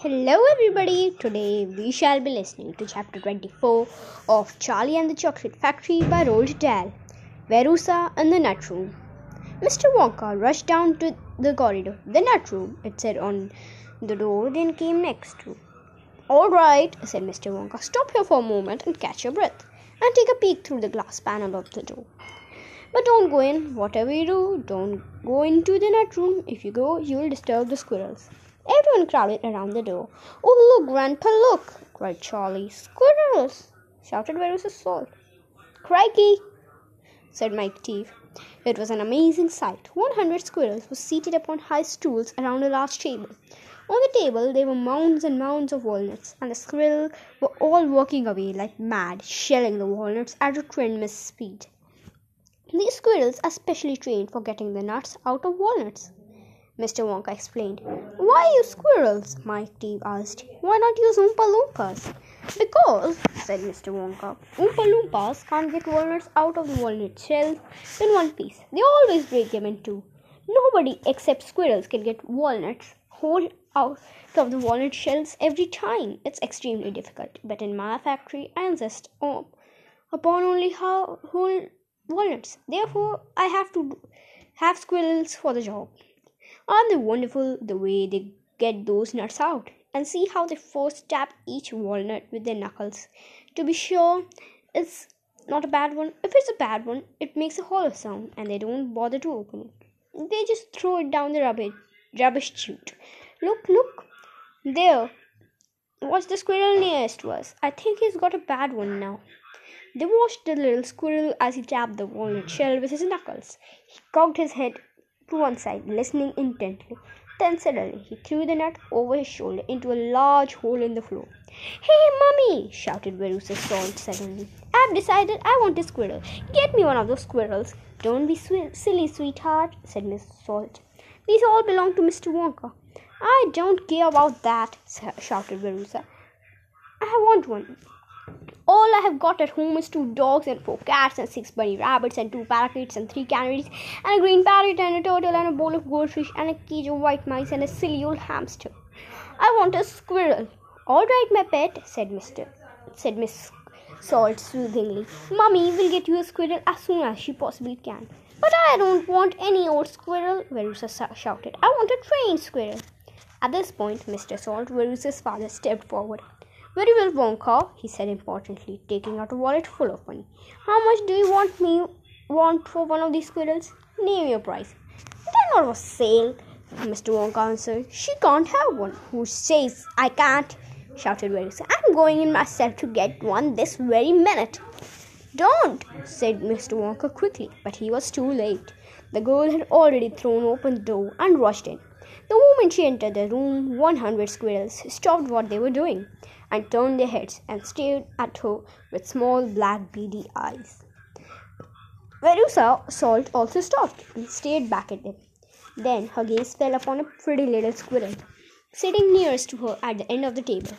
Hello, everybody. Today we shall be listening to chapter 24 of Charlie and the Chocolate Factory by Roald Dahl, Verussa and the Nut Room. Mr. Wonka rushed down to the corridor. The nut room, it said on the door, then came next to. All right, said Mr. Wonka. Stop here for a moment and catch your breath, and take a peek through the glass panel of the door. But don't go in. Whatever you do, don't go into the nut room. If you go, you will disturb the squirrels. Everyone crowded around the door. Oh, look, Grandpa, look! cried Charlie. Squirrels! shouted Verussa Salt. Crikey! said Mike Teavee. It was an amazing sight. One hundred squirrels were seated upon high stools around a large table. On the table there were mounds and mounds of walnuts, and the squirrels were all working away like mad, shelling the walnuts at a tremendous speed. These squirrels are specially trained for getting the nuts out of walnuts. Mr. Wonka explained. Why use squirrels? Mike Teavee asked. Why not use Oompa Loompas? Because, said Mr. Wonka, Oompa Loompas can't get walnuts out of the walnut shells in one piece. They always break them in two. Nobody except squirrels can get walnuts whole out of the walnut shells every time. It's extremely difficult. But in my factory, I insist upon only whole walnuts. Therefore, I have to have squirrels for the job. Aren't they wonderful the way they get those nuts out? And see how they first tap each walnut with their knuckles to be sure it's not a bad one. If it's a bad one, it makes a hollow sound and they don't bother to open it. They just throw it down the rubbish, rubbish chute. Look, look, there. What's the squirrel nearest to us? I think he's got a bad one now. They watched the little squirrel as he tapped the walnut shell with his knuckles. He cocked his head to one side, listening intently. Then suddenly he threw the nut over his shoulder into a large hole in the floor. Hey, mummy! shouted Verussa Salt suddenly. I've decided I want a squirrel. Get me one of those squirrels. Don't be silly, sweetheart, said Miss Salt. These all belong to Mr. Wonka. I don't care about that, shouted Verussa. I want one. All I have got at home is two dogs and four cats and six bunny rabbits and two parakeets and three canaries and a green parrot and a turtle and a bowl of goldfish and a cage of white mice and a silly old hamster. I want a squirrel. All right, my pet, said Mister, said Miss Salt soothingly. Mummy will get you a squirrel as soon as she possibly can. But I don't want any old squirrel, Verussa shouted. I want a trained squirrel. At this point, Mr. Salt, Verussa's father, stepped forward. Very well, Wonka, he said importantly, taking out a wallet full of money. How much do you want me want for one of these squirrels? Name your price. They're not for sale, Mr. Wonka answered. She can't have one. Who says I can't? shouted Verussa. I'm going in myself to get one this very minute. Don't, said Mr. Wonka quickly, but he was too late. The girl had already thrown open the door and rushed in. The moment she entered the room, 100 squirrels stopped what they were doing and turned their heads and stared at her with small black beady eyes. Verussa Salt also stopped and stared back at them. Then her gaze fell upon a pretty little squirrel sitting nearest to her at the end of the table.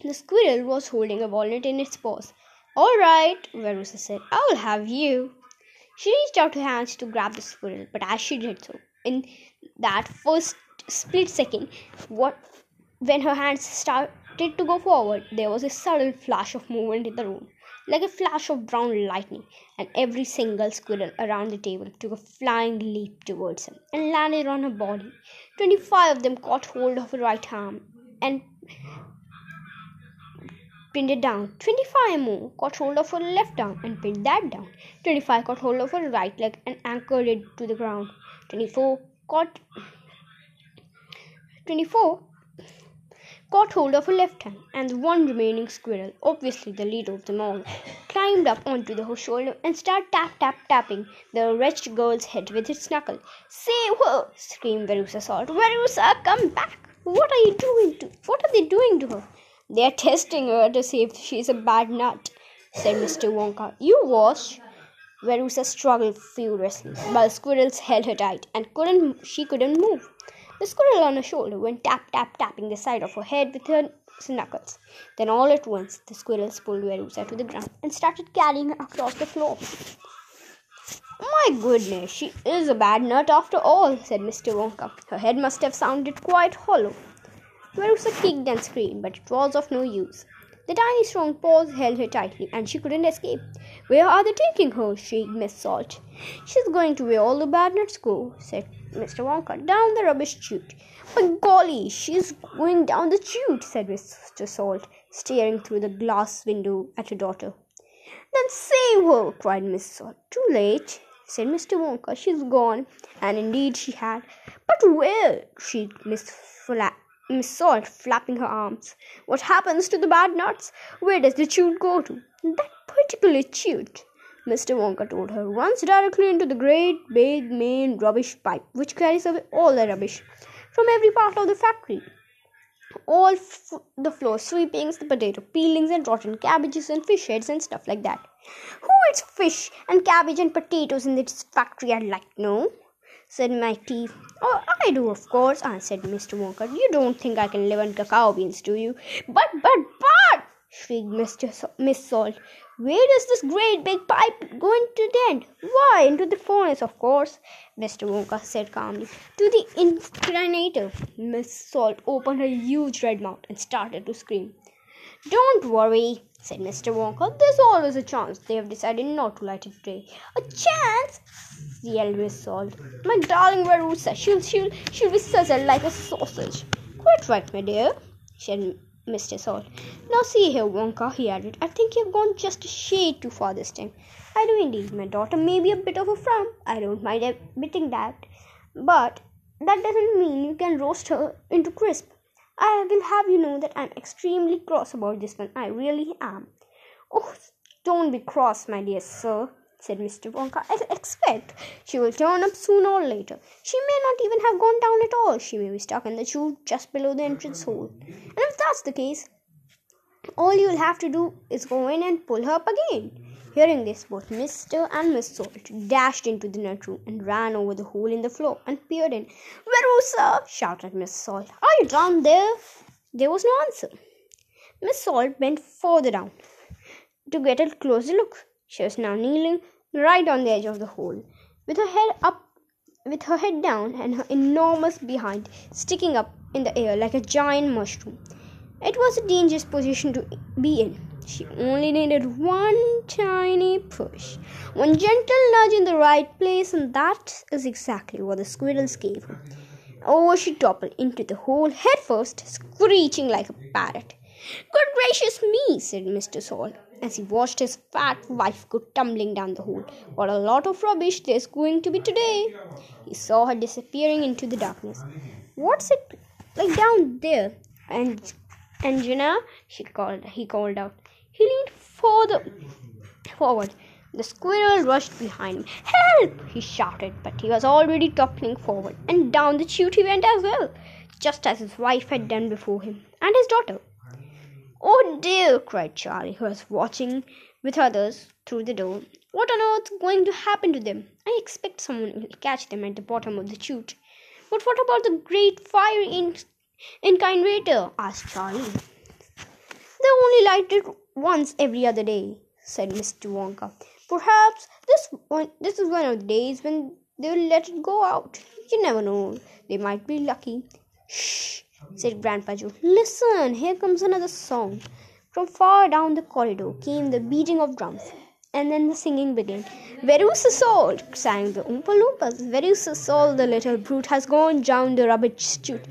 The squirrel was holding a walnut in its paws. All right, Verussa said, I'll have you. She reached out her hands to grab the squirrel, but as she did so, in that first split second, what when her hands started to go forward, there was a sudden flash of movement in the room, like a flash of brown lightning, and every single squirrel around the table took a flying leap towards her and landed on her body. Twenty five of them caught hold of her right arm and pinned it down. Twenty five more caught hold of her left arm and pinned that down. Twenty five caught hold of her right leg and anchored it to the ground. Twenty four caught 24 caught hold of her left hand, and the one remaining squirrel, obviously the leader of them all, climbed up onto the shoulder and started tap tap tapping the wretched girl's head with its knuckle. Save her! screamed Verussa Salt. Verussa, come back! What are you doing to what are they doing to her? They are testing her to see if she's a bad nut, said Mr. Wonka. You watch. Verussa struggled furiously, but the squirrels held her tight and couldn't she couldn't move. The squirrel on her shoulder went tap tap tapping the side of her head with her knuckles. Then all at once the squirrels pulled Verussa to the ground and started carrying her across the floor. My goodness, she is a bad nut after all, said Mr. Wonka. Her head must have sounded quite hollow. Verussa kicked and screamed, but it was of no use. The tiny strong paws held her tightly, and she couldn't escape. Where are they taking her? shrieked Miss Salt. She's going to where all the bad nuts go, said Mr. Wonka. Down the rubbish chute. By golly, she's going down the chute, said Mr. Salt, staring through the glass window at her daughter. Then save her, cried Miss Salt. Too late, said Mr. Wonka. She's gone. And indeed she had. But where? shrieked Miss Fla- Miss Salt, flapping her arms. What happens to the bad nuts? Where does the chute go to? That particular chute, Mr. Wonka told her, runs directly into the great big main rubbish pipe, which carries away all the rubbish from every part of the factory. All f- the floor sweepings, the potato peelings, and rotten cabbages and fish heads and stuff like that. Who eats fish and cabbage and potatoes in this factory? I'd like to know said Mighty. Oh, I do, of course, answered Mr. Wonka. You don't think I can live on cacao beans, do you? But, but, but, shrieked Mr. So- Miss Salt. Where does this great big pipe go into the end? Why, into the furnace, of course, Mr. Wonka said calmly. To the incinerator. Miss Salt opened her huge red mouth and started to scream. Don't worry, said Mr. Wonka. There's always a chance. They have decided not to light it today. A chance? yelled Miss Salt. My darling Verussa, she'll, she'll, she'll be sizzled like a sausage. Quite right, my dear, said Mr. Salt. Now see here, Wonka, he added. I think you've gone just a shade too far this time. I do indeed. My daughter may be a bit of a frump. I don't mind admitting that. But that doesn't mean you can roast her into crisp. I will have you know that I'm extremely cross about this one. I really am. Oh, don't be cross, my dear sir, said Mr. Wonka. I expect she will turn up sooner or later. She may not even have gone down at all. She may be stuck in the chute just below the entrance hole. And if that's the case, all you'll have to do is go in and pull her up again. Hearing this, both Mr. and Miss Salt dashed into the nut room and ran over the hole in the floor and peered in. Verussa! shouted Miss Salt. Are you down there? There was no answer. Miss Salt bent further down to get a closer look. She was now kneeling right on the edge of the hole, with her head up, with her head down, and her enormous behind sticking up in the air like a giant mushroom. It was a dangerous position to be in. She only needed one tiny push, one gentle nudge in the right place, and that is exactly what the squirrels gave her. Over she toppled into the hole head first, screeching like a parrot. Good gracious me, said Mr. Salt, as he watched his fat wife go tumbling down the hole. What a lot of rubbish there's going to be today. He saw her disappearing into the darkness. What's it like down there? And Angina, she called he called out. He leaned further forward. The squirrel rushed behind him. Help! he shouted, but he was already toppling forward, and down the chute he went as well, just as his wife had done before him, and his daughter. Oh dear! cried Charlie, who was watching with others through the door. What on earth's going to happen to them? I expect someone will catch them at the bottom of the chute. But what about the great fire in incinerator? asked Charlie. They only light it once every other day, said Mr. Wonka. Perhaps this one, this is one of the days when they'll let it go out. You never know. They might be lucky. Shh, said Grandpa Joe. Listen, here comes another song. From far down the corridor came the beating of drums, and then the singing began. Verussa Salt, sang the Oompa Loompas. Verussa Salt, the little brute, has gone down the rubbish chute.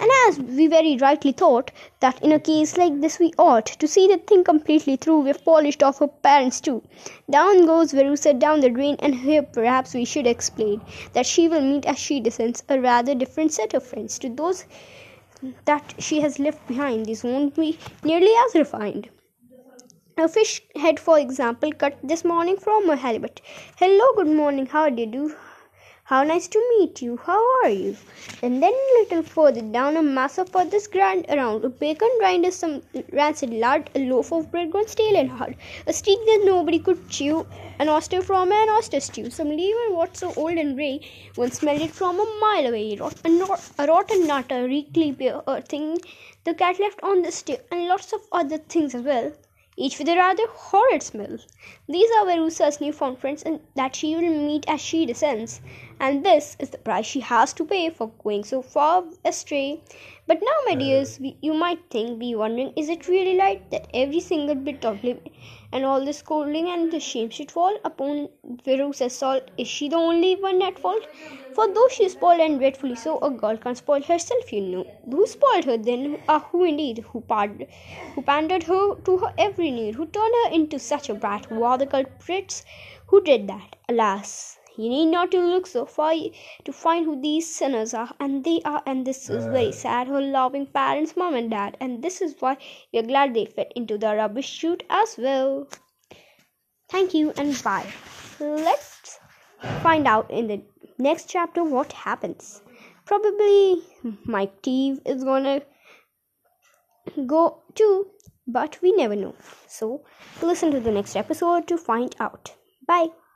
And as we very rightly thought that in a case like this we ought to see the thing completely through, we've polished off her parents too. Down goes Verussa down the drain, and here perhaps we should explain that she will meet as she descends a rather different set of friends to those that she has left behind. These won't be nearly as refined. A fish head, for example, cut this morning from a halibut. Hello, good morning, how do you do? How nice to meet you. How are you? And then a little further down, a mass of feathers grand around, a bacon rind, some rancid lard, a loaf of bread grown stale and hard, a steak that nobody could chew, an oyster from an oyster stew, some liver what so old and grey, one smelled it from a mile away, rot, a, a rotten nut, a reekly beer, a thing the cat left on the stew, and lots of other things as well each with a rather horrid smell. These are Verussa's newfound friends, and that she will meet as she descends. and this is the price she has to pay for going so far astray. But now, my uh. dears, we, you might think, be wondering, is it really right that every single bit of and all the scolding and the shame should fall upon Verusa's salt? Is she the only one at fault? For though she spoiled and dreadfully so, a girl can't spoil herself, you know. Who spoiled her then? Ah, who indeed? Who, pard- who pandered her to her every need? Who turned her into such a brat? Who are the culprits? Who did that? Alas, you need not to look so far to find who these sinners are, and they are, and this is very uh. sad. Her loving parents, mom and dad, and this is why we are glad they fit into the rubbish chute as well. Thank you and bye. Let's find out in the next chapter what happens. Probably Mike Teave is gonna go too, but we never know. So listen to the next episode to find out. Bye.